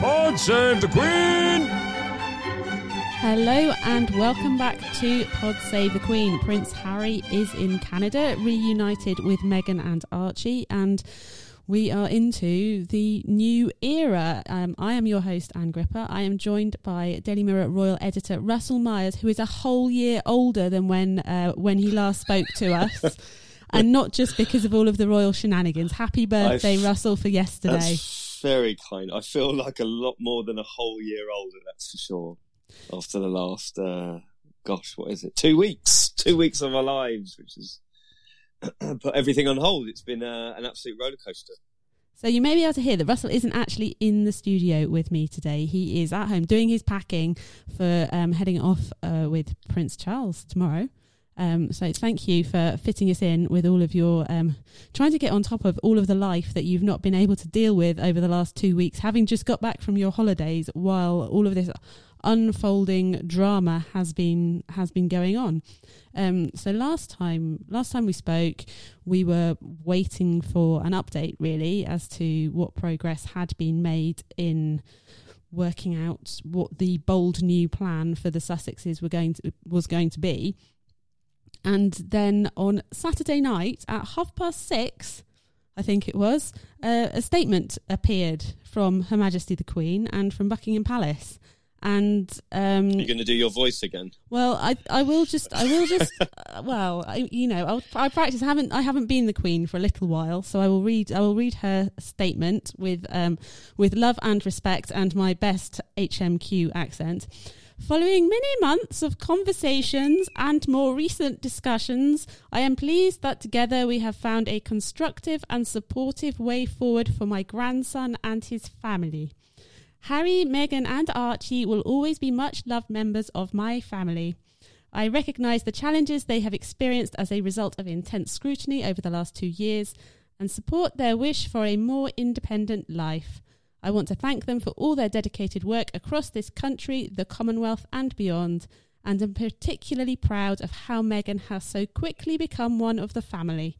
Pod save the Queen! Hello and welcome back to Pod Save the Queen. Prince Harry is in Canada, reunited with Meghan and Archie, and we are into the new era. Um, I am your host, Ann Gripper. I am joined by Daily Mirror royal editor Russell Myers, who is a whole year older than when uh, when he last spoke to us. and not just because of all of the royal shenanigans. Happy birthday, I've- Russell, for yesterday. Very kind. I feel like a lot more than a whole year older, that's for sure. After the last, uh, gosh, what is it? Two weeks. Two weeks of our lives, which has put everything on hold. It's been uh, an absolute roller coaster. So you may be able to hear that Russell isn't actually in the studio with me today. He is at home doing his packing for um, heading off uh, with Prince Charles tomorrow. Um, so thank you for fitting us in with all of your um, trying to get on top of all of the life that you've not been able to deal with over the last two weeks, having just got back from your holidays while all of this unfolding drama has been has been going on. Um, so last time last time we spoke, we were waiting for an update really as to what progress had been made in working out what the bold new plan for the Sussexes were going to was going to be. And then on Saturday night at half past six, I think it was, uh, a statement appeared from Her Majesty the Queen and from Buckingham Palace. And um, You're going to do your voice again. well, I I will just I will just uh, well I, you know I'll, I practice I haven't I haven't been the Queen for a little while, so I will read I will read her statement with um with love and respect and my best HMQ accent. Following many months of conversations and more recent discussions, I am pleased that together we have found a constructive and supportive way forward for my grandson and his family. Harry, Meghan, and Archie will always be much loved members of my family. I recognise the challenges they have experienced as a result of intense scrutiny over the last two years and support their wish for a more independent life. I want to thank them for all their dedicated work across this country, the Commonwealth, and beyond, and am particularly proud of how Meghan has so quickly become one of the family.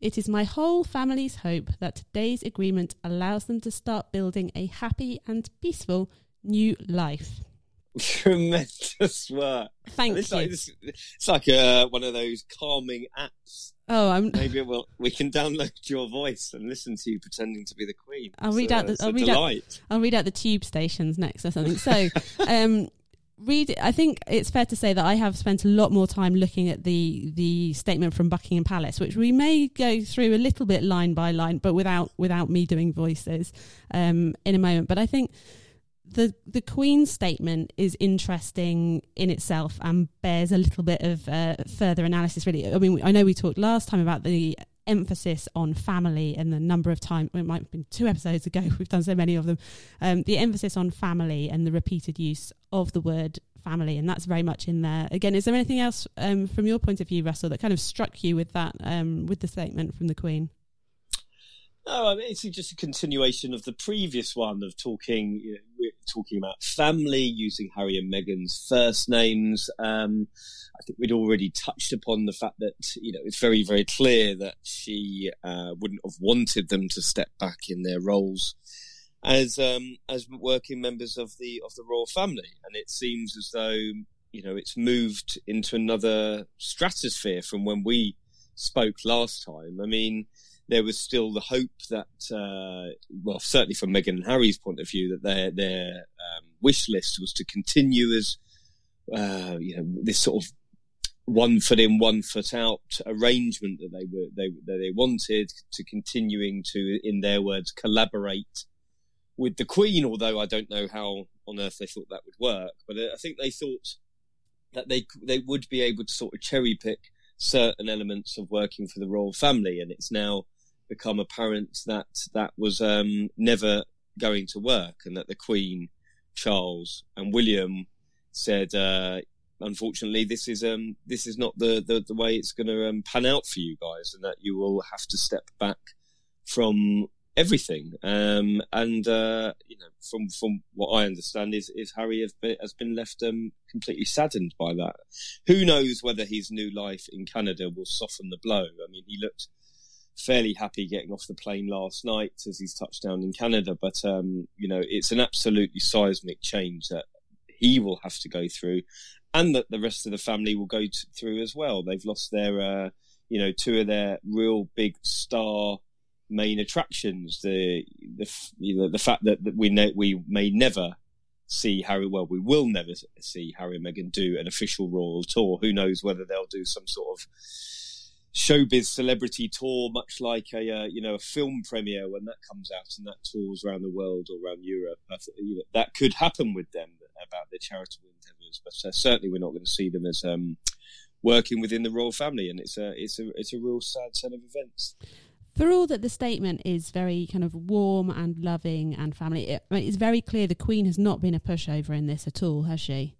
It is my whole family's hope that today's agreement allows them to start building a happy and peaceful new life. Tremendous work. Thank it's you. Like, it's, it's like uh, one of those calming apps. Oh, I'm. Maybe we'll, we can download your voice and listen to you pretending to be the Queen. I'll read out the- I'll read out- I'll read out the tube stations next or something. So, um, read. I think it's fair to say that I have spent a lot more time looking at the the statement from Buckingham Palace, which we may go through a little bit line by line, but without without me doing voices um, in a moment. But I think the the Queen's statement is interesting in itself and bears a little bit of uh, further analysis. Really, I mean, I know we talked last time about the emphasis on family and the number of times it might have been two episodes ago we've done so many of them um, the emphasis on family and the repeated use of the word family and that's very much in there again is there anything else um, from your point of view russell that kind of struck you with that um, with the statement from the queen No, I mean, it's just a continuation of the previous one of talking, you know, talking about family, using Harry and Meghan's first names. Um, I think we'd already touched upon the fact that, you know, it's very, very clear that she uh, wouldn't have wanted them to step back in their roles as um, as working members of the of the royal family, and it seems as though you know it's moved into another stratosphere from when we spoke last time. I mean, there was still the hope that, uh, well, certainly from Meghan and Harry's point of view, that their their um, wish list was to continue as uh, you know this sort of one foot in, one foot out arrangement that they were they that they wanted to continuing to, in their words, collaborate with the Queen. Although I don't know how on earth they thought that would work, but I think they thought that they they would be able to sort of cherry pick certain elements of working for the royal family, and it's now become apparent that that was um, never going to work, and that the Queen, Charles, and William said, uh, "Unfortunately, this is um, this is not the, the, the way it's going to um, pan out for you guys, and that you will have to step back from everything. Um, and uh, you know, from from what I understand, is is Harry has been, has been left um, completely saddened by that. Who knows whether his new life in Canada will soften the blow? I mean, he looked fairly happy getting off the plane last night as he's touched down in Canada, but um, you know, it's an absolutely seismic change that he will have to go through, and that the rest of the family will go through as well. They've lost their, uh, you know, two of their real big star main attractions. The the you know, the fact that, that we ne- we may never see Harry. Well, we will never see Harry and Meghan do an official royal tour. Who knows whether they'll do some sort of showbiz celebrity tour, much like a uh, you know a film premiere when that comes out and that tours around the world or around Europe. You know, that could happen with them about their charitable endeavours, but uh, certainly we're not going to see them as um, working within the royal family, and it's a it's a it's a real sad set of events for all that the statement is very kind of warm and loving and family, it, it's very clear the Queen has not been a pushover in this at all, has she?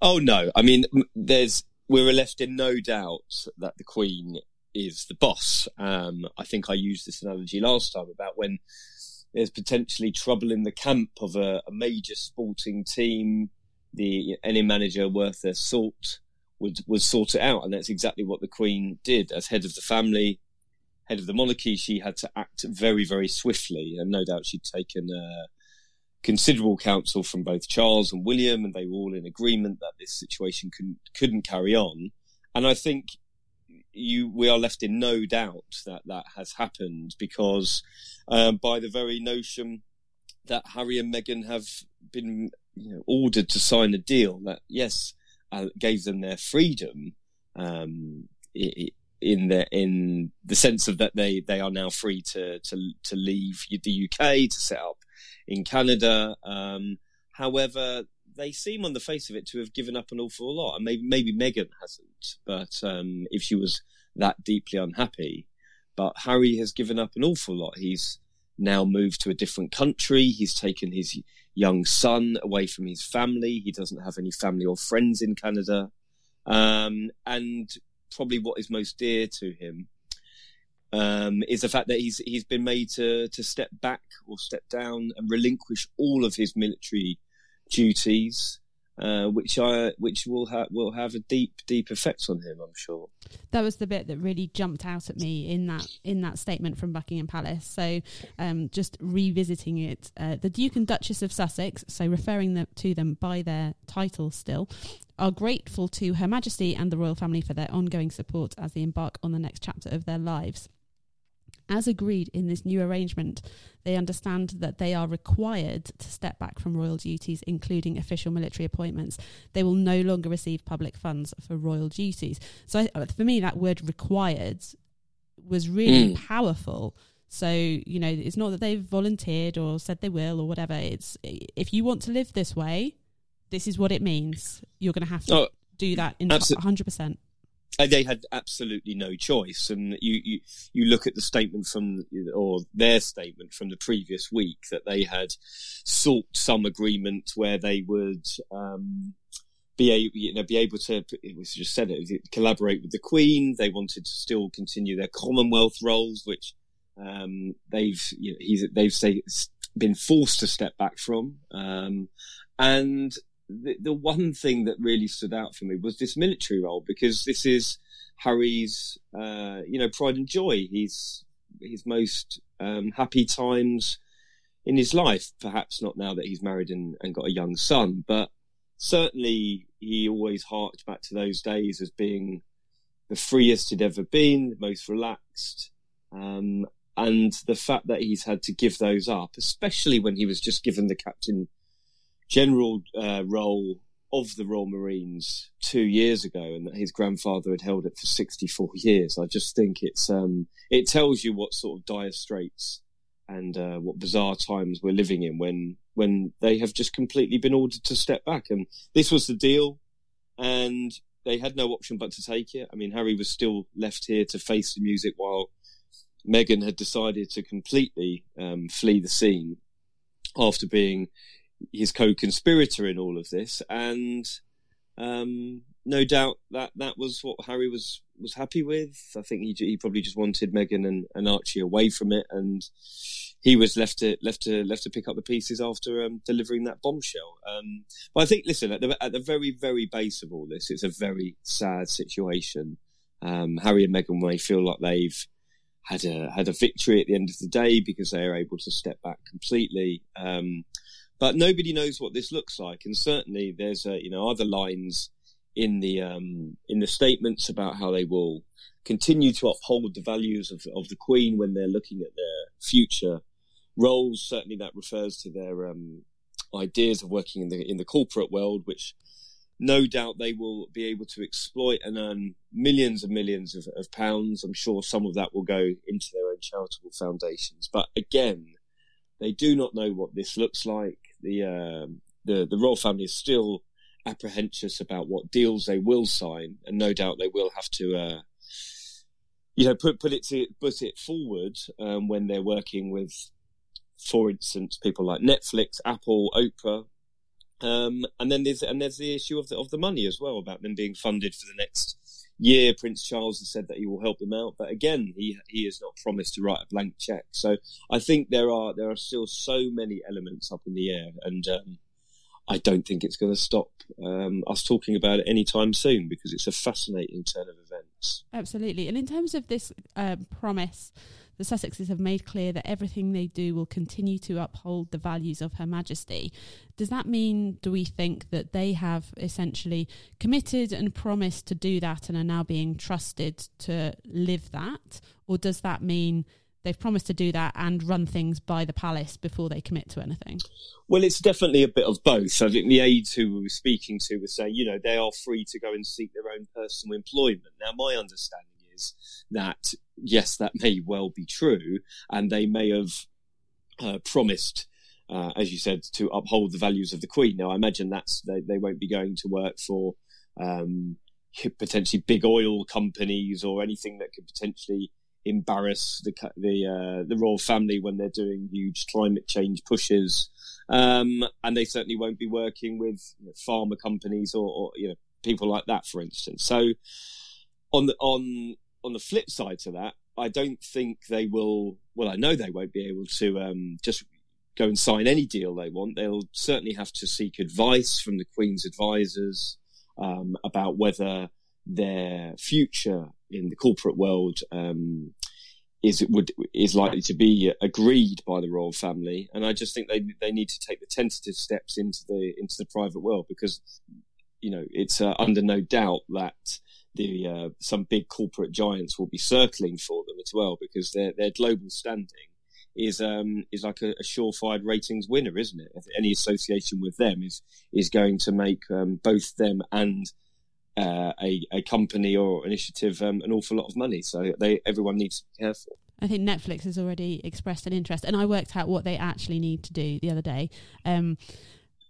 Oh no! I mean, there's we're left in no doubt that the Queen is the boss. Um, I think I used this analogy last time about when there's potentially trouble in the camp of a, a major sporting team. The any manager worth their salt would would sort it out, and that's exactly what the Queen did as head of the family head of the monarchy, she had to act very, very swiftly. And no doubt she'd taken uh, considerable counsel from both Charles and William, and they were all in agreement that this situation couldn't, couldn't carry on. And I think you, we are left in no doubt that that has happened because um, by the very notion that Harry and Meghan have been you know, ordered to sign a deal that, yes, uh, gave them their freedom. Um, in the in the sense of that they they are now free to to to leave the UK to set up in Canada. Um, however, they seem on the face of it to have given up an awful lot, and maybe maybe Meghan hasn't, but um, if she was that deeply unhappy, but Harry has given up an awful lot. He's now moved to a different country. He's taken his young son away from his family. He doesn't have any family or friends in Canada. Um, and probably what is most dear to him um, is the fact that he's he's been made to to step back or step down and relinquish all of his military duties, uh, which I which will have will have a deep deep effect on him. I'm sure. That was the bit that really jumped out at me in that in that statement from Buckingham Palace. So, um, just revisiting it, uh, the Duke and Duchess of Sussex, so referring them, to them by their title still, are grateful to Her Majesty and the royal family for their ongoing support as they embark on the next chapter of their lives. As agreed in this new arrangement, they understand that they are required to step back from royal duties, including official military appointments. They will no longer receive public funds for royal duties. So, for me, that word required was really mm. powerful. So, you know, it's not that they've volunteered or said they will or whatever. It's if you want to live this way, this is what it means. You're going to have to oh, do that in hundred percent. They had absolutely no choice, and you, you you look at the statement from or their statement from the previous week that they had sought some agreement where they would um, be able, you know, be able to. It was just said it collaborate with the Queen. They wanted to still continue their Commonwealth roles, which um, they've you know, they've say, been forced to step back from, um, and the, the one thing that really stood out for me was this military role because this is Harry's, uh, you know, pride and joy. He's his most um, happy times in his life. Perhaps not now that he's married and, and got a young son, but certainly he always harked back to those days as being the freest he'd ever been, the most relaxed. Um, and the fact that he's had to give those up, especially when he was just given the captain general uh, role of the Royal Marines two years ago, and that his grandfather had held it for 64 years. I just think it's um, it tells you what sort of dire straits and uh, what bizarre times we're living in when when they have just completely been ordered to step back. And this was the deal, and they had no option but to take it. I mean, Harry was still left here to face the music while Meghan had decided to completely um, flee the scene after being his co-conspirator in all of this, and um, no doubt that that was what Harry was was happy with. I think he he probably just wanted Meghan and, and Archie away from it, and he was left to left to left to pick up the pieces after um, delivering that bombshell. Um, but I think, listen, at the at the very very base of all this, it's a very sad situation. Um, Harry and Meghan may feel like they've had a had a victory at the end of the day because they are able to step back completely. Um, but nobody knows what this looks like, and certainly there's uh, you know other lines in the um, in the statements about how they will continue to uphold the values of of the Queen when they're looking at their future roles. Certainly, that refers to their um, ideas of working in the in the corporate world, which no doubt they will be able to exploit and earn millions and millions of, of pounds. I'm sure some of that will go into their own charitable foundations. But again, they do not know what this looks like. The um, the the royal family is still apprehensive about what deals they will sign, and no doubt they will have to, uh, you know, put put it to, put it forward um, when they're working with, for instance, people like Netflix, Apple, Oprah, um, and then there's and there's the issue of the of the money as well about them being funded for the next year. Prince Charles has said that he will help them out, but again, he he has not promised to write a blank check. So I think there are there are still so many elements up in the air, and um, I don't think it's going to stop um, us talking about it anytime soon because it's a fascinating turn of events. Absolutely, and in terms of this uh, promise the Sussexes have made clear that everything they do will continue to uphold the values of Her Majesty. Does that mean, do we think that they have essentially committed and promised to do that and are now being trusted to live that? Or does that mean they've promised to do that and run things by the palace before they commit to anything? Well, it's definitely a bit of both. I think the aides who we were speaking to were saying, you know, they are free to go and seek their own personal employment. Now, my understanding is that yes, that may well be true, and they may have uh, promised, uh, as you said, to uphold the values of the Queen. Now, I imagine that's they, they won't be going to work for um, potentially big oil companies or anything that could potentially embarrass the the uh, the royal family when they're doing huge climate change pushes, um, and they certainly won't be working with you know, pharma companies or, or, you know people like that, for instance. So on the on on the flip side to that, I don't think they will. Well, I know they won't be able to um, just go and sign any deal they want. They'll certainly have to seek advice from the Queen's advisors um, about whether their future in the corporate world um, is would is likely to be agreed by the royal family. And I just think they they need to take the tentative steps into the into the private world because you know it's uh, under no doubt that the uh, some big corporate giants will be circling for them as well because their their global standing is um is like a, a surefire ratings winner, isn't it? Any association with them is is going to make um, both them and uh, a a company or initiative um, an awful lot of money. So they everyone needs to be careful. I think Netflix has already expressed an interest, and I worked out what they actually need to do the other day. Um,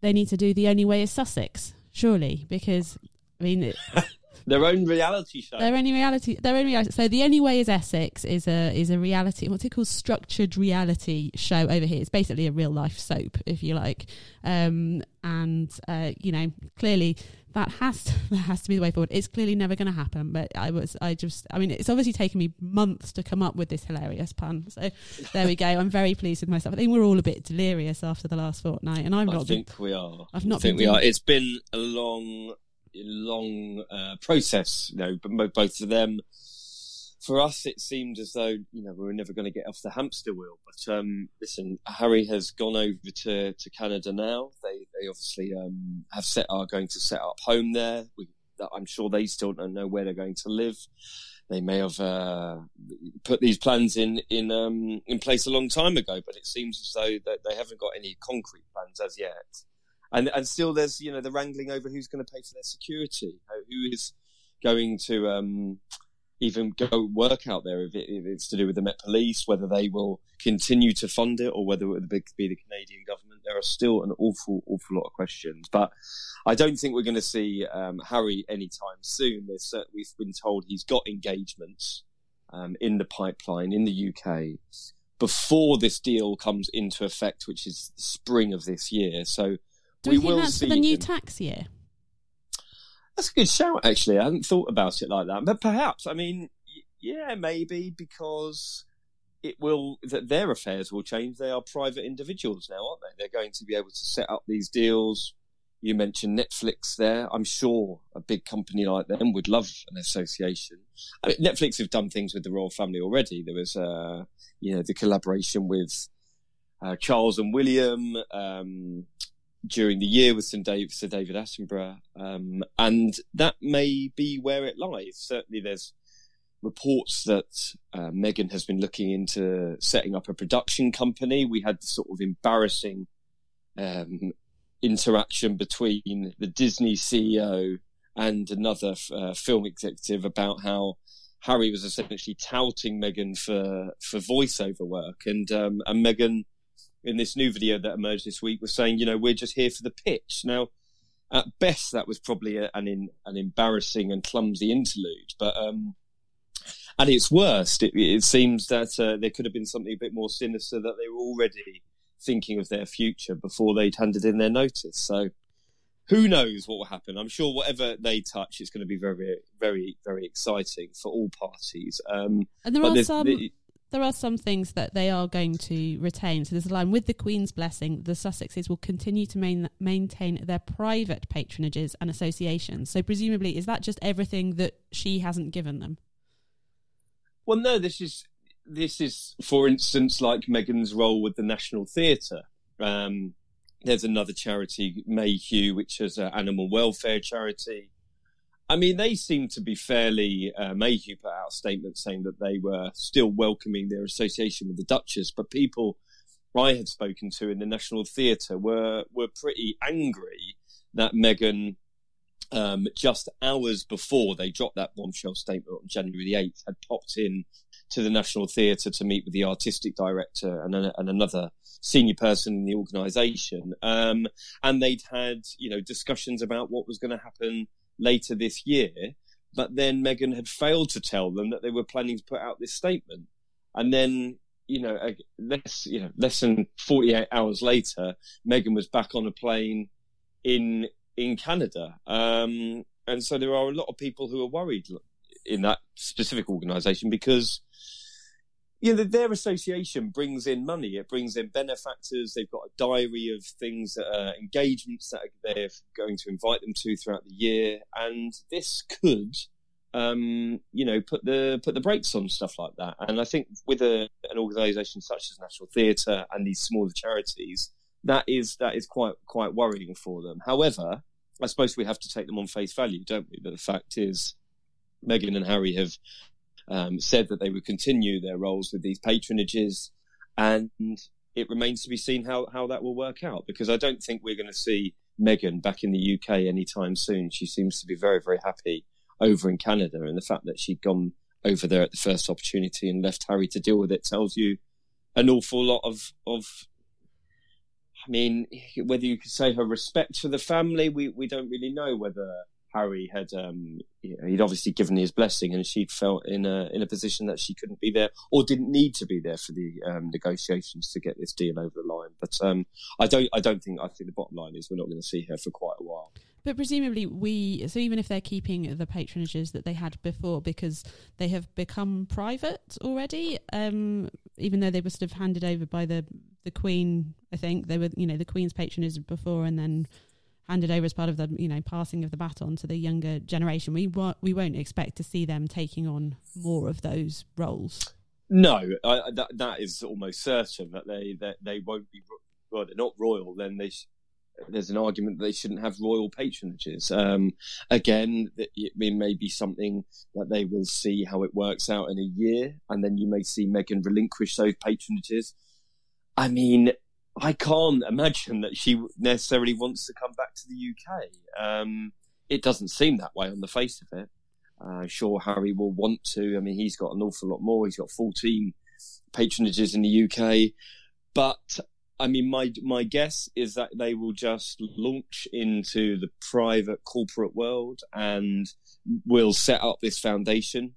they need to do the only way is Sussex, surely, because I mean. It, their own reality show. Their own reality. Their own reality. So the only way is Essex is a is a reality. What's it called? Structured reality show over here. It's basically a real life soap, if you like. Um, and uh, you know, clearly that has to, that has to be the way forward. It's clearly never going to happen, but I was I just I mean it's obviously taken me months to come up with this hilarious pun. So there we go. I'm very pleased with myself. I think we're all a bit delirious after the last fortnight, and I'm I not. I think been, we are. I've not I think we are. It's been a long long uh, process, you know, but both of them. For us, it seemed as though you know we were never going to get off the hamster wheel. But um, listen, Harry has gone over to, to Canada now. They they obviously um, have set are going to set up home there. We, I'm sure they still don't know where they're going to live. They may have uh, put these plans in in um, in place a long time ago, but it seems as though they haven't got any concrete plans as yet and and still there's you know the wrangling over who's going to pay for their security, who is going to um, even go work out there if, it, if, it's to do with the Met Police, whether they will continue to fund it or whether it would be the Canadian government. There are still an awful, awful lot of questions, but I don't think we're going to see um, Harry anytime soon. We've been told he's got engagements um, in the pipeline in the UK before this deal comes into effect, which is spring of this year. So Do we, we will that's see for the new tax year. That's a good shout, actually. I hadn't thought about it like that, but perhaps. I mean, yeah, maybe because it will that their affairs will change. They are private individuals now, aren't they? They're going to be able to set up these deals. You mentioned Netflix there. I'm sure a big company like them would love an association. I mean, Netflix have done things with the royal family already. There was, uh, you know, the collaboration with uh, Charles and William. Um, during the year with Sir David, Sir David Attenborough, um, and that may be where it lies. Certainly, there's reports that uh, Meghan has been looking into setting up a production company. We had the sort of embarrassing um, interaction between the Disney CEO and another uh, film executive about how Harry was essentially touting Meghan for for voiceover work, and um, and Meghan in this new video that emerged this week was saying, you know, we're just here for the pitch. Now, at best, that was probably a, an in, an embarrassing and clumsy interlude, but um, at its worst, it, it seems that uh, there could have been something a bit more sinister that they were already thinking of their future before they'd handed in their notice. So. Who knows what will happen? I'm sure whatever they touch is going to be very, very, very exciting for all parties. Um, And there are some the- there are some things that they are going to retain. So there's a line with the Queen's blessing, the Sussexes will continue to main, maintain their private patronages and associations. So presumably, is that just everything that she hasn't given them? Well, no, this is this is, for instance, like Meghan's role with the National Theatre. Um, there's another charity, Mayhew, which is an animal welfare charity. I mean, they seem to be fairly. Uh, Mayhew put out a statement saying that they were still welcoming their association with the Duchess, but people I had spoken to in the National Theatre were were pretty angry that Meghan um, just hours before they dropped that bombshell statement on January the 8th, had popped in to the National Theatre to meet with the artistic director and, and another senior person in the organisation. Um, and they'd had, you know, discussions about what was going to happen later this year. But then Meghan had failed to tell them that they were planning to put out this statement. And then, you know, less, you know, less than 48 hours later, Meghan was back on a plane in in Canada. Um, and so there are a lot of people who are worried in that specific organisation because you know their association brings in money. It brings in benefactors. They've got a diary of things that are engagements that they're going to invite them to throughout the year, and this could. Um, you know, put the put the brakes on stuff like that, and I think with a, an organisation such as National Theatre and these smaller charities, that is that is quite quite worrying for them. However, I suppose we have to take them on face value, don't we? But the fact is, Meghan and Harry have um, said that they would continue their roles with these patronages, and it remains to be seen how how that will work out. Because I don't think we're going to see Meghan back in the UK anytime soon. She seems to be very very happy over in Canada, and the fact that she'd gone over there at the first opportunity and left Harry to deal with it tells you an awful lot of of I mean, whether you could say her respect for the family, we, we don't really know whether Harry had um, he'd obviously given his blessing and she'd felt in a in a position that she couldn't be there or didn't need to be there for the um, negotiations to get this deal over the line. But um, I don't I don't think I think the bottom line is we're not going to see her for quite a while. But presumably, we so even if they're keeping the patronages that they had before because they have become private already, um, even though they were sort of handed over by the the Queen, I think they were you know the Queen's patronage before and then handed over as part of the you know passing of the baton to the younger generation. We won't we won't expect to see them taking on more of those roles. No, I, that that is almost certain that they that they won't be well. They're not royal. Then they. Sh- there's an argument that they shouldn't have royal patronages. Um, again, it may be something that they will see how it works out in a year, and then you may see Meghan relinquish those patronages. I mean, I can't imagine that she necessarily wants to come back to the UK. Um, it doesn't seem that way on the face of it. Uh, sure, Harry will want to. I mean, he's got an awful lot more. He's got 14 patronages in the UK. But, I mean, my, my guess is that they will just launch into the private corporate world and will set up this foundation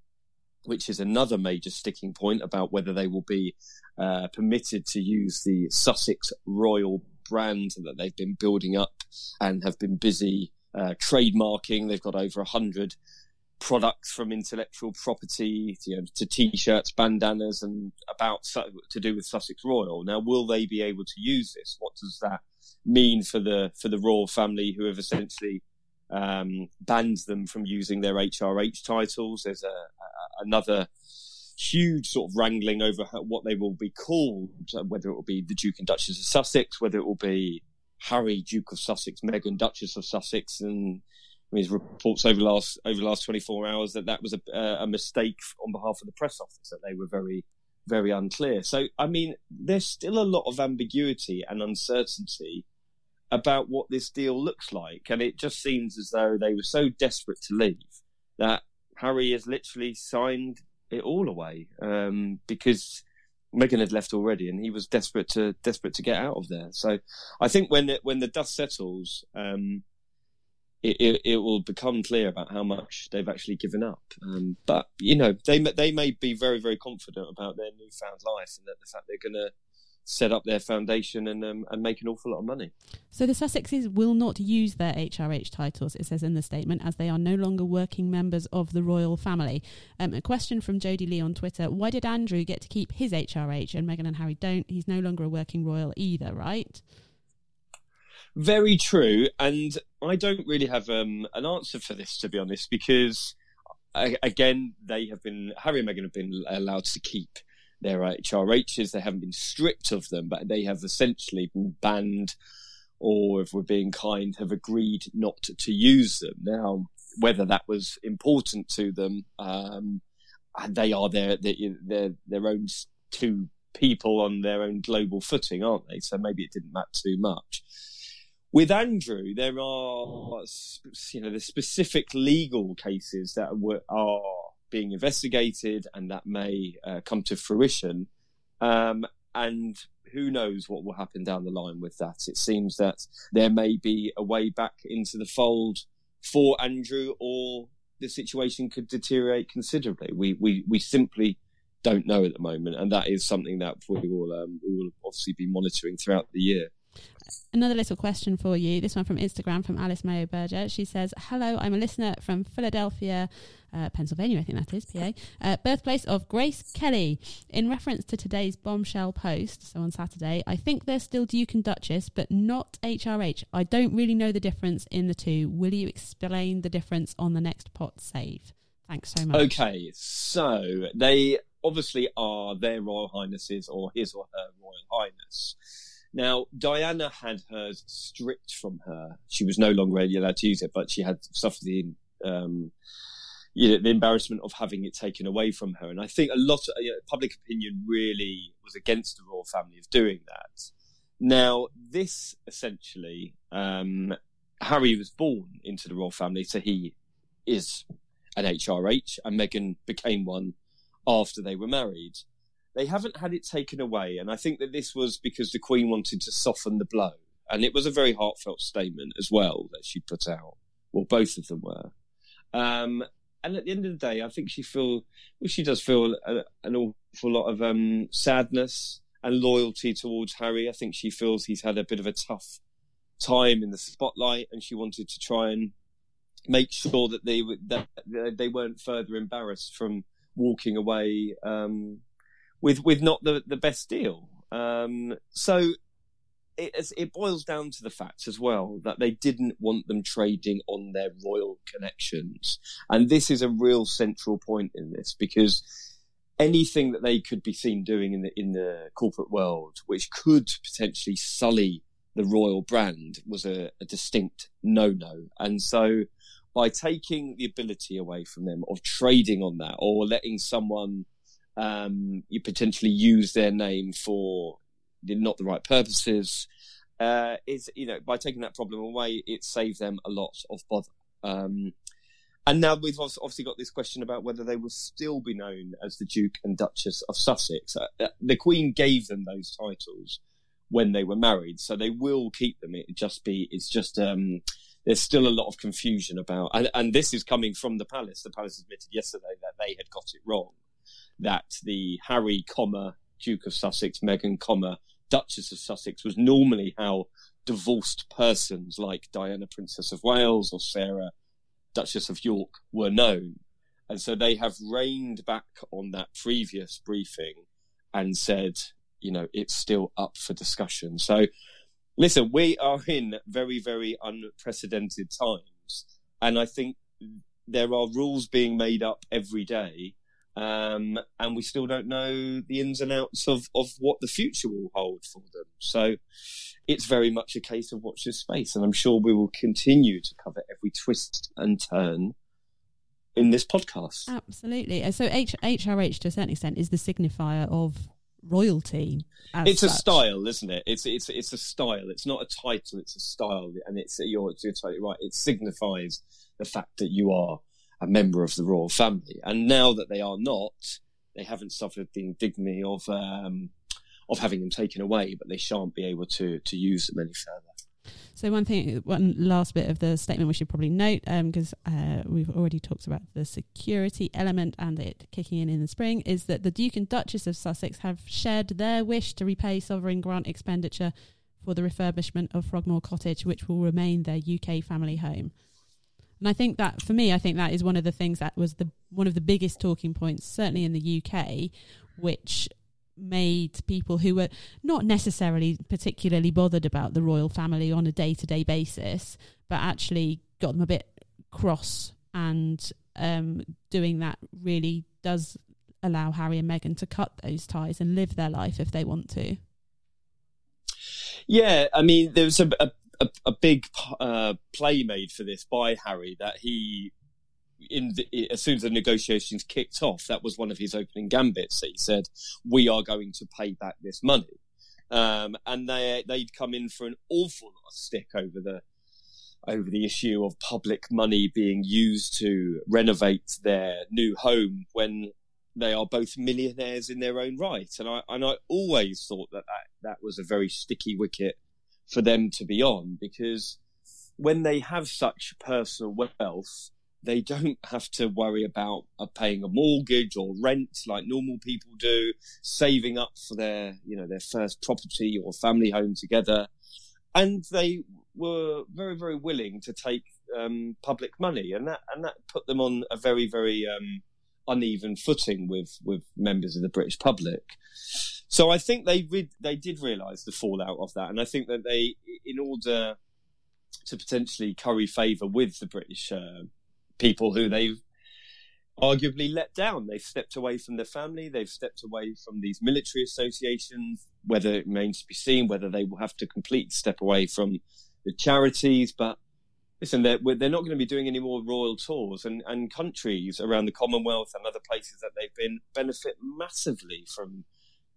which is another major sticking point about whether they will be uh, permitted to use the Sussex Royal brand that they've been building up and have been busy uh, trademarking. They've got over a hundred products from intellectual property you know, to t-shirts, bandanas, and about to do with Sussex Royal. Now, will they be able to use this? What does that mean for the for the royal family who have essentially um, them from using their HRH titles? There's a, a, another huge sort of wrangling over what they will be called, whether it will be the Duke and Duchess of Sussex, whether it will be Harry, Duke of Sussex, Meghan, Duchess of Sussex, and I mean, reports over the last over the last 24 hours that that was a, a mistake on behalf of the press office that they were very very unclear. So I mean, there's still a lot of ambiguity and uncertainty about what this deal looks like, and it just seems as though they were so desperate to leave that Harry has literally signed it all away um, because Meghan had left already, and he was desperate to desperate to get out of there. So I think when it, when the dust settles. Um, it, it, it, will become clear about how much they've actually given up. Um, but you know, they they may be very very confident about their newfound life and that the fact they're going to set up their foundation and um, and make an awful lot of money. So the Sussexes will not use their HRH titles, it says in the statement, as they are no longer working members of the royal family. Um, a question from Jodie Lee on Twitter: Why did Andrew get to keep his HRH and Meghan and Harry don't? He's no longer a working royal either, right? Very true, and I don't really have um, an answer for this to be honest, because again, they have been Harry and Meghan have been allowed to keep their HRHs. They haven't been stripped of them, but they have essentially been banned, or if we're being kind, have agreed not to use them. Now, whether that was important to them, um, they are their, their their own two people on their own global footing, aren't they? So maybe it didn't matter too much. With Andrew, there are you know the specific legal cases that were, are being investigated and that may uh, come to fruition. Um, and who knows what will happen down the line with that? It seems that there may be a way back into the fold for Andrew, or the situation could deteriorate considerably. We we we simply don't know at the moment, and that is something that we will um, we will obviously be monitoring throughout the year. Another little question for you. This one from Instagram from Alice Mayo Berger. She says, Hello, I'm a listener from Philadelphia, uh, Pennsylvania, I think that is, PA, uh, birthplace of Grace Kelly. In reference to today's bombshell post, so on Saturday, I think they're still Duke and Duchess, but not HRH. I don't really know the difference in the two. Will you explain the difference on the next Pod Save? Thanks so much. Okay, so they obviously are their Royal Highnesses or His or Her Royal Highness. Now, Diana had hers stripped from her. She was no longer allowed to use it, but she had suffered the, um, you know, the embarrassment of having it taken away from her. And I think a lot of you know, public opinion really was against the royal family of doing that. Now, this essentially, um, Harry was born into the royal family, so he is an HRH, and Meghan became one after they were married they haven't had it taken away. And I think that this was because the Queen wanted to soften the blow. And it was a very heartfelt statement as well that she put out. Well, both of them were. Um, and at the end of the day, I think she feel well, she does feel a, an awful lot of um, sadness and loyalty towards Harry. I think she feels he's had a bit of a tough time in the spotlight, and she wanted to try and make sure that they that they weren't further embarrassed from walking away um, with with not the the best deal. Um, so it, it boils down to the fact as well that they didn't want them trading on their royal connections, and this is a real central point in this because anything that they could be seen doing in the in the corporate world, which could potentially sully the royal brand, was a, a distinct no no, and so. By taking the ability away from them of trading on that or letting someone um, you potentially use their name for not the right purposes. Uh, is you know by taking that problem away, it saves them a lot of bother. Um, and now we've obviously got this question about whether they will still be known as the Duke and Duchess of Sussex. Uh, uh, the Queen gave them those titles when they were married, so they will keep them. It just be it's just um, there's still a lot of confusion about, and, and this is coming from the palace. The palace admitted yesterday that they had got it wrong, that the Harry, comma Duke of Sussex, Meghan, comma Duchess of Sussex was normally how divorced persons like Diana, Princess of Wales, or Sarah, Duchess of York, were known. And so they have reined back on that previous briefing and said, you know, it's still up for discussion. So listen, we are in very, very unprecedented times. And I think there are rules being made up every day. Um, and we still don't know the ins and outs of, of what the future will hold for them. So it's very much a case of watch this space. And I'm sure we will continue to cover every twist and turn in this podcast. Absolutely. So H- HRH, to a certain extent, is the signifier of royalty. it's such. a style, isn't it? It's it's it's a style. It's not a title. It's a style, and it's you're, you're totally right. It signifies the fact that you are a member of the royal family. And now that they are not, they haven't suffered the indignity of um, of having them taken away, but they shan't be able to to use them any further. So one thing, one last bit of the statement we should probably note, because um, uh, we've already talked about the security element and it kicking in in the spring, is that the Duke and Duchess of Sussex have shared their wish to repay sovereign grant expenditure for the refurbishment of Frogmore Cottage, which will remain their UK family home. And I think that, for me, I think that is one of the things that was the one of the biggest talking points, certainly in the UK, which made people who were not necessarily particularly bothered about the royal family on a day to day basis, but actually got them a bit cross. And um, doing that really does allow Harry and Meghan to cut those ties and live their life if they want to. Yeah, I mean, there was a, a, a big uh, play made for this by Harry that he in the, as soon as the negotiations kicked off, that was one of his opening gambits. That he said, "We are going to pay back this money," um, and they they'd come in for an awful lot of stick over the over the issue of public money being used to renovate their new home when they are both millionaires in their own right. And I and I always thought that that, that was a very sticky wicket for them to be on because when they have such personal wealth they don't have to worry about uh, paying a mortgage or rent like normal people do, saving up for their, you know, their first property or family home together. And they were very, very willing to take um, public money, and that and that put them on a very, very um, uneven footing with with members of the British public. So I think they re- they did realise the fallout of that, and I think that they, in order to potentially curry favour with the British uh, people who they've arguably let down. They've stepped away from their family. They've stepped away from these military associations, whether it remains to be seen whether they will have to complete step away from the charities. But listen, they're, they're not going to be doing any more royal tours and, and countries around the Commonwealth and other places that they've been benefit massively from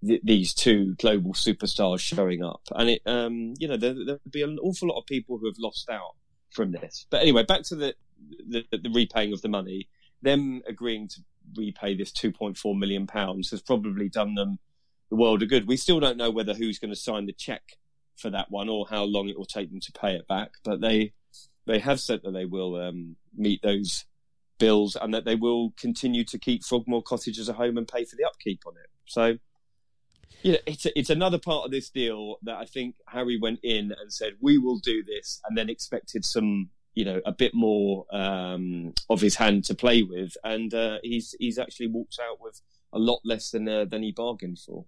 th- these two global superstars showing up. And it, um, you know, there, there'll be an awful lot of people who have lost out from this. But anyway, back to the, the, the repaying of the money, them agreeing to repay this 2.4 million pounds has probably done them the world of good. We still don't know whether who's going to sign the check for that one or how long it will take them to pay it back, but they they have said that they will um, meet those bills and that they will continue to keep Frogmore Cottage as a home and pay for the upkeep on it. So, you know, it's a, it's another part of this deal that I think Harry went in and said we will do this, and then expected some you know a bit more um, of his hand to play with, and uh, he's he's actually walked out with a lot less than uh, than he bargained for.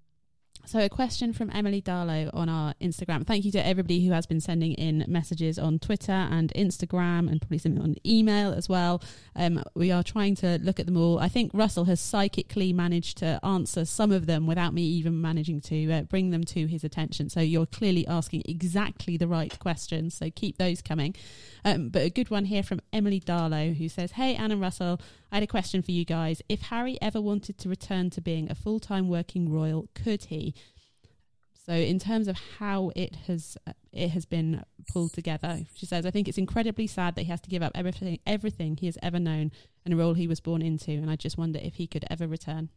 So, a question from Emily Darlow on our Instagram. Thank you to everybody who has been sending in messages on Twitter and Instagram and probably something on email as well. Um, we are trying to look at them all. I think Russell has psychically managed to answer some of them without me even managing to uh, bring them to his attention. So, you're clearly asking exactly the right questions. So, keep those coming. Um, but a good one here from Emily Darlow who says, Hey, Ann and Russell, I had a question for you guys. If Harry ever wanted to return to being a full time working royal, could he? So, in terms of how it has uh, it has been pulled together, she says, I think it's incredibly sad that he has to give up everything everything he has ever known and a role he was born into, and I just wonder if he could ever return.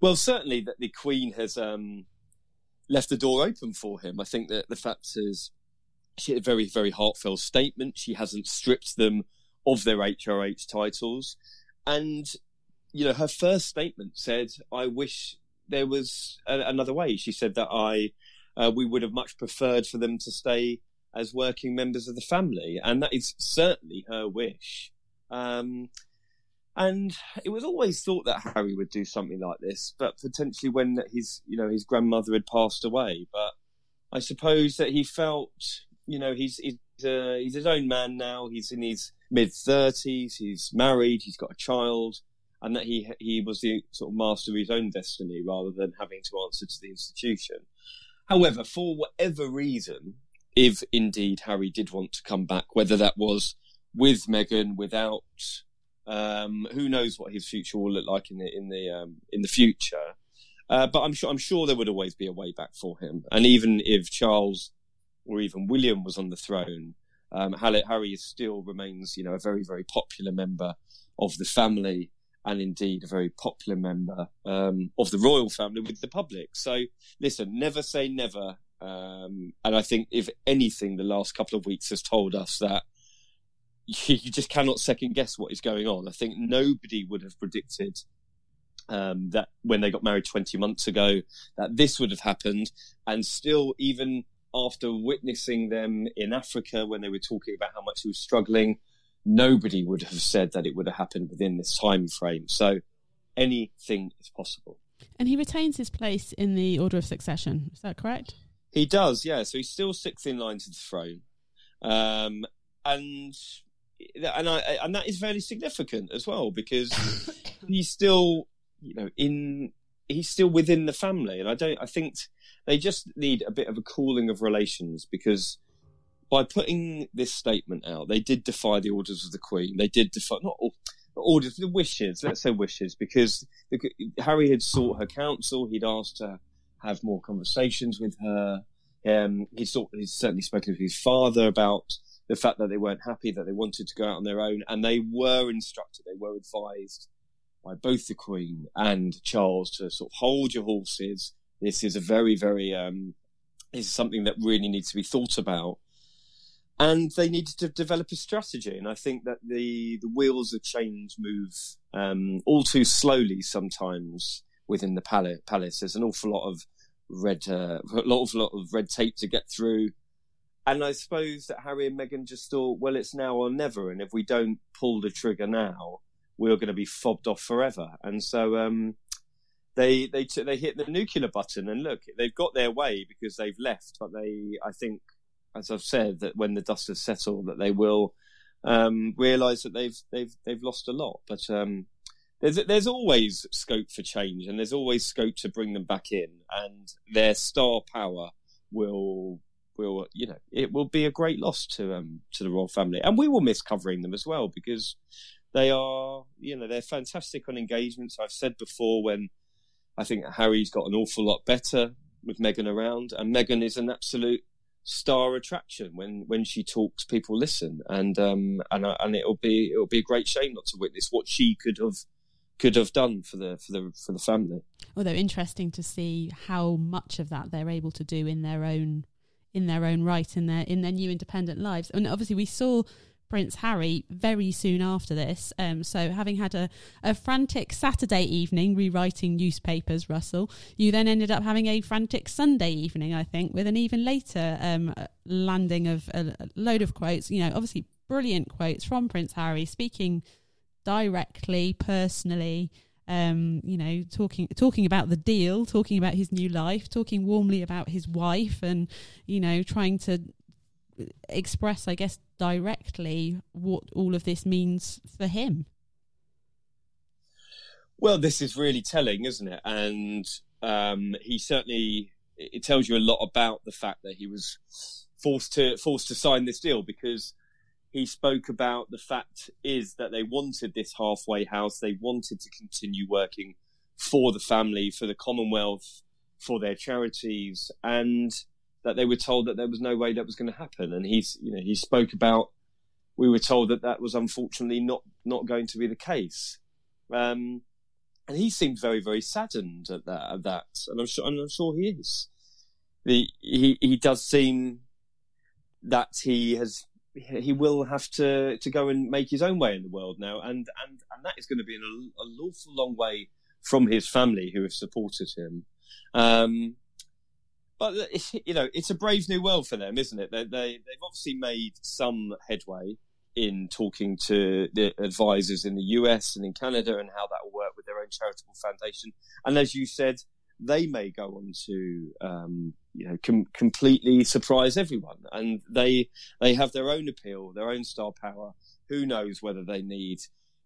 Well, certainly that the Queen has um, left the door open for him. I think that the fact is she had a very, very heartfelt statement. She hasn't stripped them of their HRH titles. And, you know, her first statement said, I wish there was a, another way. She said that I, uh, we would have much preferred for them to stay as working members of the family. And that is certainly her wish. Um, and it was always thought that Harry would do something like this, but potentially when his, you know, his grandmother had passed away. But I suppose that he felt, you know, he's he's, uh, he's his own man now. He's in his mid thirties. He's married. He's got a child, and that he he was the sort of master of his own destiny rather than having to answer to the institution. However, for whatever reason, if indeed Harry did want to come back, whether that was with Meghan, without um, who knows what his future will look like in the in the um, in the future? Uh, but I'm sure I'm sure there would always be a way back for him. And even if Charles or even William was on the throne, um, Harry still remains, you know, a very very popular member of the family, and indeed a very popular member um, of the royal family with the public. So listen, never say never. Um, and I think if anything, the last couple of weeks has told us that you just cannot second guess what is going on. I think nobody would have predicted um, that when they got married 20 months ago, that this would have happened. And still, even after witnessing them in Africa when they were talking about how much he was struggling, nobody would have said that it would have happened within this time frame. So anything is possible. And he retains his place in the order of succession. Is that correct? He does, yeah. So he's still sixth in line to the throne. Um, and and I and that is very significant as well because he's still you know in he's still within the family, and I don't I think they just need a bit of a cooling of relations because by putting this statement out, they did defy the orders of the Queen. They did defy not all, orders, the wishes. Let's say wishes, because the, Harry had sought her counsel. He'd asked to have more conversations with her. Um, he sought, he's certainly spoken to his father about the fact that they weren't happy, that they wanted to go out on their own, and they were instructed, they were advised by both the Queen and Charles to sort of hold your horses. This is a very, very, um, is something that really needs to be thought about. And they needed to develop a strategy. And I think that the, the wheels of change move um, all too slowly sometimes within the palace. There's an awful lot of red, uh, a lot of, lot of red tape to get through and I suppose that Harry and Meghan just thought, well, it's now or never, and if we don't pull the trigger now, we're going to be fobbed off forever. And so um, they they t- they hit the nuclear button, and look, they've got their way because they've left. But they, I think, as I've said, that when the dust has settled, that they will um, realise that they've they've they've lost a lot. But um, there's there's always scope for change, and there's always scope to bring them back in, and their star power will will you know it will be a great loss to um to the royal family, and we will miss covering them as well because they are you know they're fantastic on engagements. I've said before when I think Harry's got an awful lot better with Meghan around, and Meghan is an absolute star attraction. When when she talks, people listen, and um and and it'll be it'll be a great shame not to witness what she could have could have done for the for the for the family. Although interesting to see how much of that they're able to do in their own in their own right in their in their new independent lives. And obviously, we saw Prince Harry very soon after this. Um, so, having had a, a frantic Saturday evening rewriting newspapers, Russell, you then ended up having a frantic Sunday evening, I think, with an even later um, landing of a, load of quotes. You know, obviously, brilliant quotes from Prince Harry speaking directly, personally um, you know, talking talking about the deal, talking about his new life, talking warmly about his wife, and you know, trying to express, I guess, directly what all of this means for him. Well, this is really telling, isn't it? And um, he certainly it tells you a lot about the fact that he was forced to forced to sign this deal because he spoke about the fact is that they wanted this halfway house. They wanted to continue working for the family, for the Commonwealth, for their charities, and that they were told that there was no way that was going to happen. And he's, you know, he spoke about we were told that that was unfortunately not not going to be the case. Um, and he seemed very, very saddened at that. At that, and I'm sure, and I'm sure he is. The, he he does seem that he has he will have to to go and make his own way in the world now, and and and that is going to be an, a lawful long way from his family who have supported him. Um, but you know, it's a brave new world for them, isn't it? They, they they've obviously made some headway in talking to the advisors in the US and in Canada and how that will work with their own charitable foundation. And as you said, they may go on to um, you know com- completely surprise everyone, and they they have their own appeal, their own star power. Who knows whether they need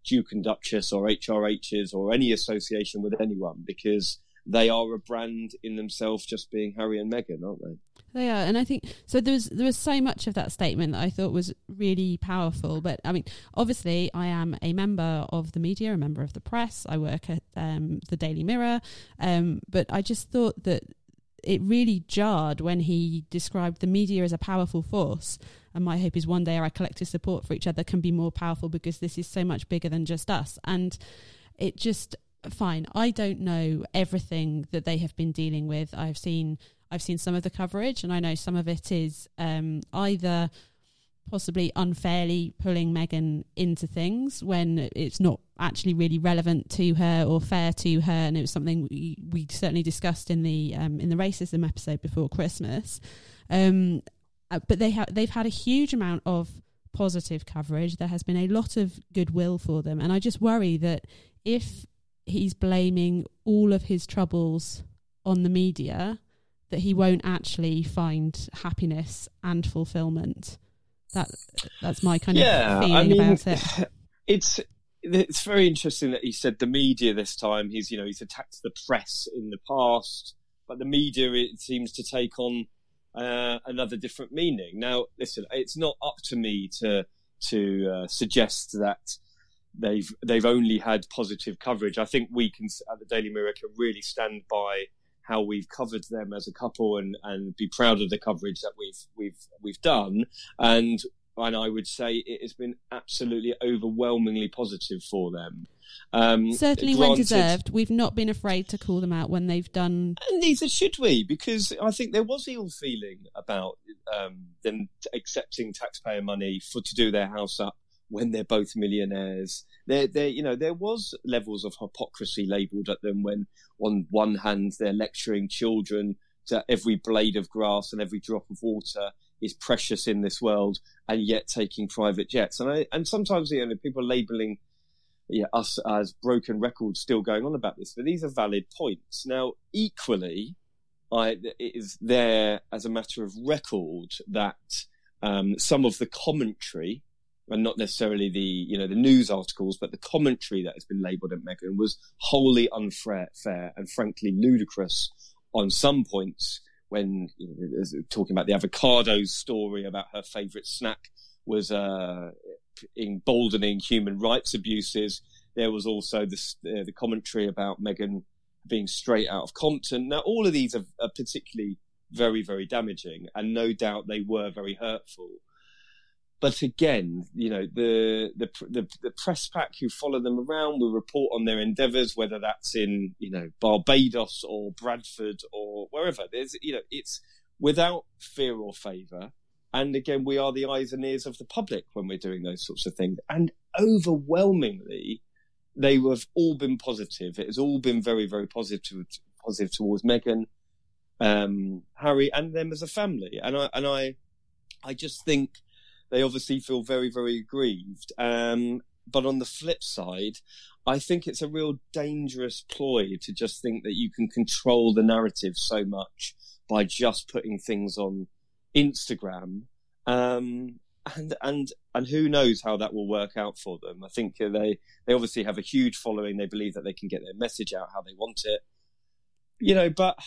Duke and Duchess or HRHs or any association with anyone because they are a brand in themselves, just being Harry and Meghan, aren't they? They are, and I think so. There was there was so much of that statement that I thought was really powerful. But I mean, obviously, I am a member of the media, a member of the press. I work at um, the Daily Mirror, um, but I just thought that it really jarred when he described the media as a powerful force. And my hope is one day our collective support for each other can be more powerful because this is so much bigger than just us. And it just fine. I don't know everything that they have been dealing with. I've seen I've seen some of the coverage, and I know some of it is um, either possibly unfairly pulling Meghan into things when it's not actually really relevant to her or fair to her, and it was something we, we certainly discussed in the um, in the racism episode before Christmas. Um, uh, but they have they've had a huge amount of positive coverage. There has been a lot of goodwill for them, and I just worry that if he's blaming all of his troubles on the media, that he won't actually find happiness and fulfillment. That that's my kind yeah, of feeling I mean, about it. It's it's very interesting that he said the media this time. He's you know he's attacked the press in the past, but the media it seems to take on uh, another different meaning. Now, listen, it's not up to me to to uh, suggest that they've they've only had positive coverage. I think we can at the Daily Mirror can really stand by how we've covered them as a couple and, and be proud of the coverage that we've we've we've done. And and I would say it has been absolutely overwhelmingly positive for them. Um, Certainly, granted, when deserved, we've not been afraid to call them out when they've done. And neither should we, because I think there was ill feeling about um, them accepting taxpayer money for to do their house up when they're both millionaires. There, there, you know, there was levels of hypocrisy labelled at them when, on one hand, they're lecturing children that every blade of grass and every drop of water is precious in this world, and yet taking private jets. And I, and sometimes you know people labelling yeah, us as broken records still going on about this, but these are valid points. Now, equally, I, it is there as a matter of record that um, some of the commentary and not necessarily the you know the news articles, but the commentary that has been labelled at Meghan was wholly unfair fair and frankly ludicrous on some points. When you know, talking about the avocados story about her favourite snack was uh, emboldening human rights abuses, there was also the, uh, the commentary about Meghan being straight out of Compton. Now, all of these are, are particularly very, very damaging, and no doubt they were very hurtful. But again, you know, the, the, the, the, press pack who follow them around will report on their endeavors, whether that's in, you know, Barbados or Bradford or wherever. There's, you know, it's without fear or favor. And again, we are the eyes and ears of the public when we're doing those sorts of things. And overwhelmingly, they have all been positive. It has all been very, very positive, positive towards Meghan, um, Harry, and them as a family. And I, and I, I just think they obviously feel very, very aggrieved. Um, but on the flip side, I think it's a real dangerous ploy to just think that you can control the narrative so much by just putting things on Instagram. Um, and and and who knows how that will work out for them? I think they they obviously have a huge following. They believe that they can get their message out how they want it you know, but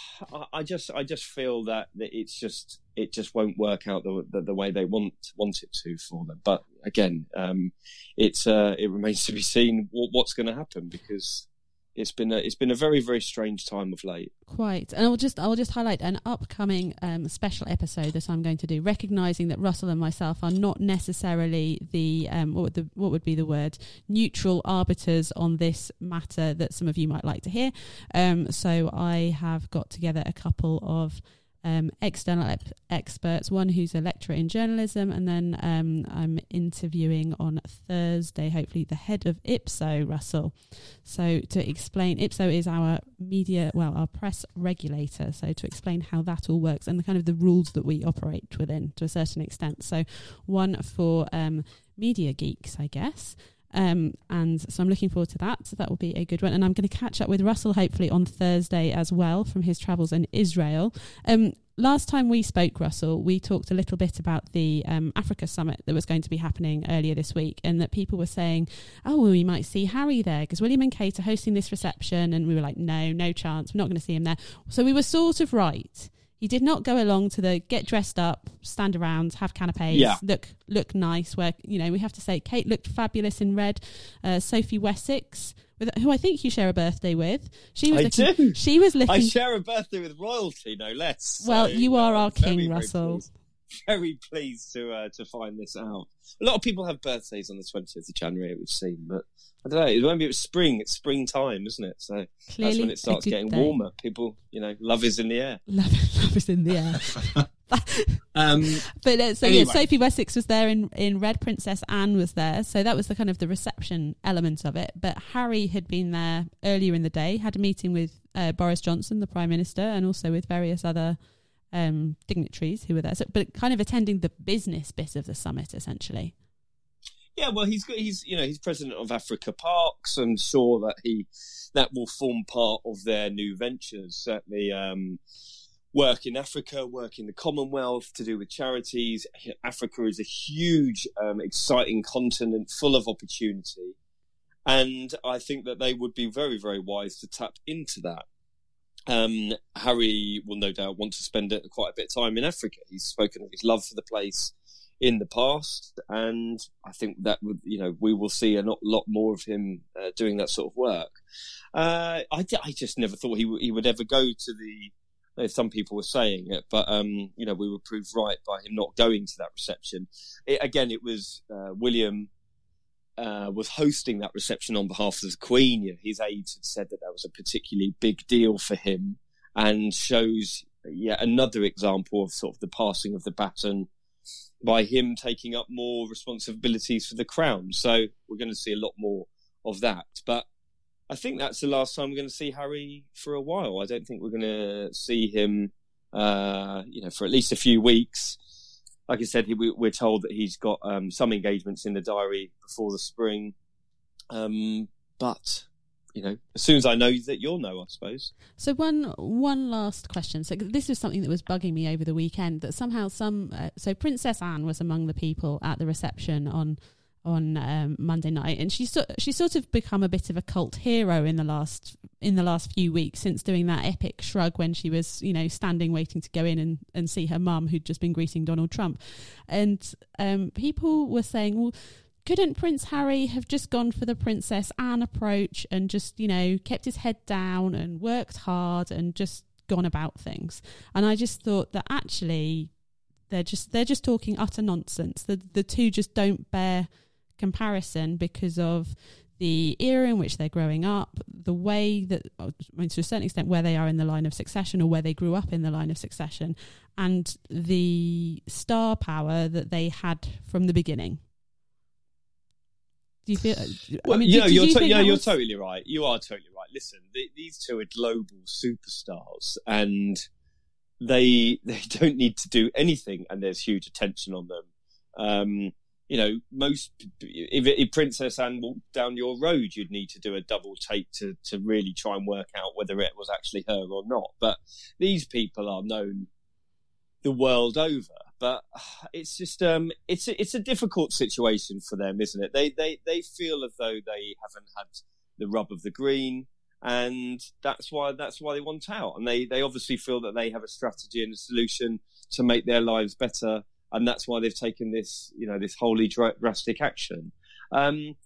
I just I just feel that, it's just it just won't work out the, the, the way they want want it to for them. But again, um, it's uh, it remains to be seen what, what's going to happen because it's been a, it's been a very very strange time of late. Quite, and I'll just I'll just highlight an upcoming um, special episode that I'm going to do, recognizing that Russell and myself are not necessarily the um, what the what would be the word neutral arbiters on this matter that some of you might like to hear. Um, so I have got together a couple of um, external ep- experts, one who's a lecturer in journalism, and then um, I'm interviewing on Thursday, hopefully, the head of IPSO, Russell. So, to explain, IPSO is our media, well, our press regulator. So, to explain how that all works and the kind of the rules that we operate within to a certain extent. So, one for um, media geeks, I guess. Um, and so I'm looking forward to that. So that will be a good one. And I'm going to catch up with Russell hopefully on Thursday as well from his travels in Israel. Um, last time we spoke, Russell, we talked a little bit about the um, Africa summit that was going to be happening earlier this week, and that people were saying, "Oh, well, we might see Harry there because William and Kate are hosting this reception," and we were like, "No, no chance. We're not going to see him there." So we were sort of right. He did not go along to the get dressed up, stand around, have canapes, Yeah. look look nice. Where you know we have to say Kate looked fabulous in red. Uh, Sophie Wessex, with, who I think you share a birthday with, she was I looking. do. She was looking. I share a birthday with royalty, no less. Well, So, you are our king, Russell. pleased- Very pleased to uh, to find this out. A lot of people have birthdays on the twentieth of January, it would seem, but I don't know. Maybe it's spring. It's springtime, isn't it? So Clearly, that's when it starts getting day. warmer. People, you know, love is in the air. Love, love is in the air. Um, But uh, so Anyway. yeah, Sophie Wessex was there in in red. Princess Anne was there, so that was the kind of the reception element of it. But Harry had been there earlier in the day, had a meeting with uh, Boris Johnson, the Prime Minister, and also with various other um, dignitaries who were there. So, but kind of attending the business bit of the summit, essentially. Yeah, well, he's he's you know he's president of Africa Parks. I'm sure that he that will form part of their new ventures. Certainly, um, work in Africa, work in the Commonwealth to do with charities. Africa is a huge, um, exciting continent full of opportunity, and I think that they would be very, very wise to tap into that. Um, Harry will no doubt want to spend quite a bit of time in Africa. He's spoken of his love for the place in the past, and I think that would, you know, we will see a lot, more of him uh, doing that sort of work. Uh, I, I just never thought he, w- he would ever go to the. Some people were saying it, but um, you know, we were proved right by him not going to that reception. It, again, it was uh, William uh, was hosting that reception on behalf of the Queen. His aides had said that that was a particularly big deal for him, and shows yet another example of sort of the passing of the baton by him taking up more responsibilities for the crown. So we're going to see a lot more of that. But I think that's the last time we're going to see Harry for a while. I don't think we're going to see him, uh, you know, for at least a few weeks. Like I said, he, we, we're told that he's got um, some engagements in the diary before the spring. Um, but you know, as soon as I know that you'll know, I suppose. So one one last question. So this is something that was bugging me over the weekend. That somehow some uh, so Princess Anne was among the people at the reception on on um, Monday night, and she's so, she's sort of become a bit of a cult hero in the last in the last few weeks since doing that epic shrug when she was you know standing waiting to go in and, and see her mum who'd just been greeting Donald Trump, and um, people were saying, well. Couldn't Prince Harry have just gone for the Princess Anne approach and just, you know, kept his head down and worked hard and just gone about things? And I just thought that actually they're just they're just talking utter nonsense. The the two just don't bear comparison because of the era in which they're growing up, the way that, I mean, to a certain extent, where they are in the line of succession or where they grew up in the line of succession, and the star power that they had from the beginning. Do you feel? Well, I mean, you did- know, did you're, you to- yeah, you're was- totally right. You are totally right. Listen, th these two are global superstars, and they they don't need to do anything, and there's huge attention on them. Um, you know, most if, if Princess Anne walked down your road, you'd need to do a double take to to really try and work out whether it was actually her or not. But these people are known the world over. But it's just um, it's a, it's a difficult situation for them, isn't it? They they they feel as though they haven't had the rub of the green, and that's why that's why they want out. And they they obviously feel that they have a strategy and a solution to make their lives better, and that's why they've taken this you know this wholly dra- drastic action. Um,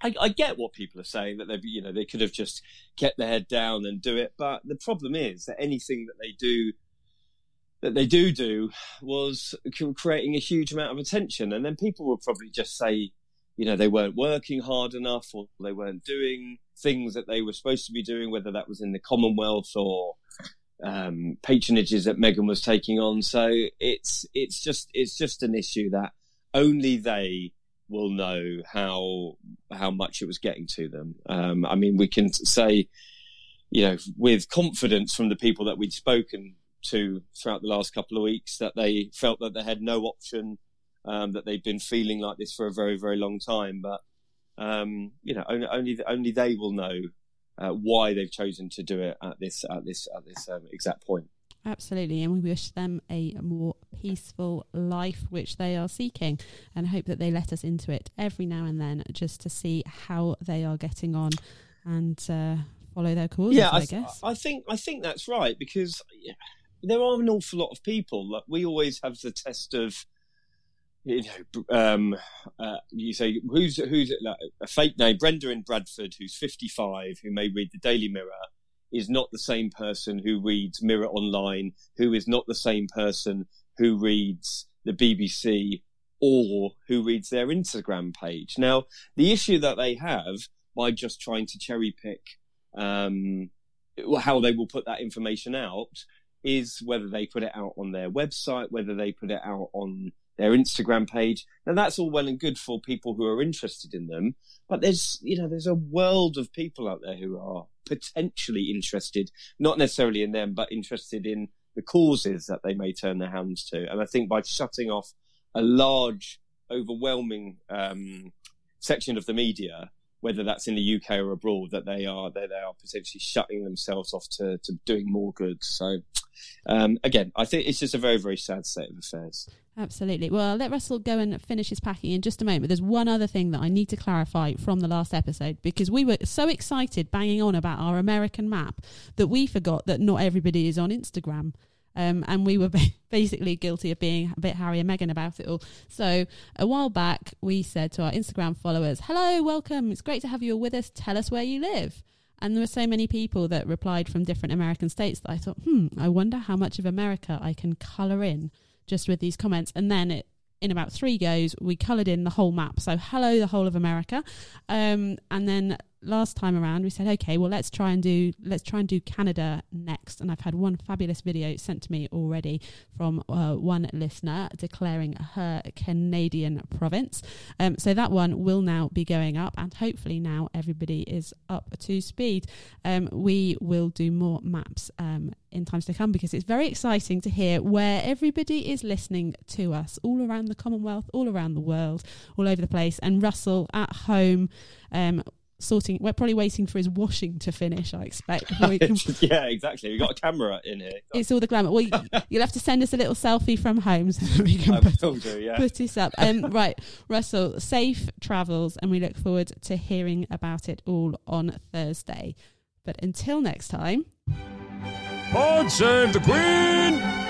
I, I get what people are saying that they you know they could have just kept their head down and do it, but the problem is that anything that they do that they do do was creating a huge amount of attention, and then people will probably just say, you know, they weren't working hard enough, or they weren't doing things that they were supposed to be doing, whether that was in the Commonwealth or um, patronages that Meghan was taking on. So it's it's just it's just an issue that only they will know how how much it was getting to them. Um, I mean, we can say, you know, with confidence from the people that we'd spoken to throughout the last couple of weeks that they felt that they had no option, um, that they've been feeling like this for a very very long time. But um, you know, only only only they will know uh, why they've chosen to do it at this at this at this um, exact point. Absolutely, and we wish them a more peaceful life, which they are seeking, and hope that they let us into it every now and then just to see how they are getting on and uh, follow their course. Yeah, I, I, guess. I think I think that's right because there are an awful lot of people. Like we always have the test of you know, um, uh, you say who's who's like, a fake name, Brenda in Bradford, who's 55, who may read the Daily Mirror, is not the same person who reads Mirror Online, who is not the same person who reads the BBC or who reads their Instagram page. Now, the issue that they have by just trying to cherry pick um, how they will put that information out is whether they put it out on their website, whether they put it out on their Instagram page. Now that's all well and good for people who are interested in them, but there's, you know, there's a world of people out there who are potentially interested, not necessarily in them, but interested in the causes that they may turn their hands to. And I think by shutting off a large, overwhelming um, section of the media, whether that's in the UK or abroad, that they are they, are potentially shutting themselves off to, to doing more good. So um, again, I think it's just a very very sad state of affairs. Absolutely. Well, I'll let Russell go and finish his packing in just a moment. There's one other thing that I need to clarify from the last episode because we were so excited banging on about our American map that we forgot that not everybody is on Instagram. Um, and we were basically guilty of being a bit Harry and Meghan about it all. So a while back, we said to our Instagram followers, "Hello, welcome. It's great to have you all with us. Tell us where you live." And there were so many people that replied from different American states that I thought, "Hmm, I wonder how much of America I can colour in." Just with these comments. And then it, in about three goes, we coloured in the whole map. So hello, the whole of America. Um, and then last time around we said okay well let's try and do let's try and do canada next. And i've had one fabulous video sent to me already from uh, one listener declaring her canadian province. Um, so that one will now be going up and hopefully now everybody is up to speed. Um, we will do more maps um, in times to come because it's very exciting to hear where everybody is listening to us all around the commonwealth all around the world all over the place and russell at home um, sorting. We're probably waiting for his washing to finish. I expect. Can... yeah, exactly. We got a camera in here. It's all the glamour. Well, you'll have to send us a little selfie from home so we can put, do, yeah. put this up. Um, right, Russell, safe travels, and we look forward to hearing about it all on Thursday. But until next time. God save the Queen!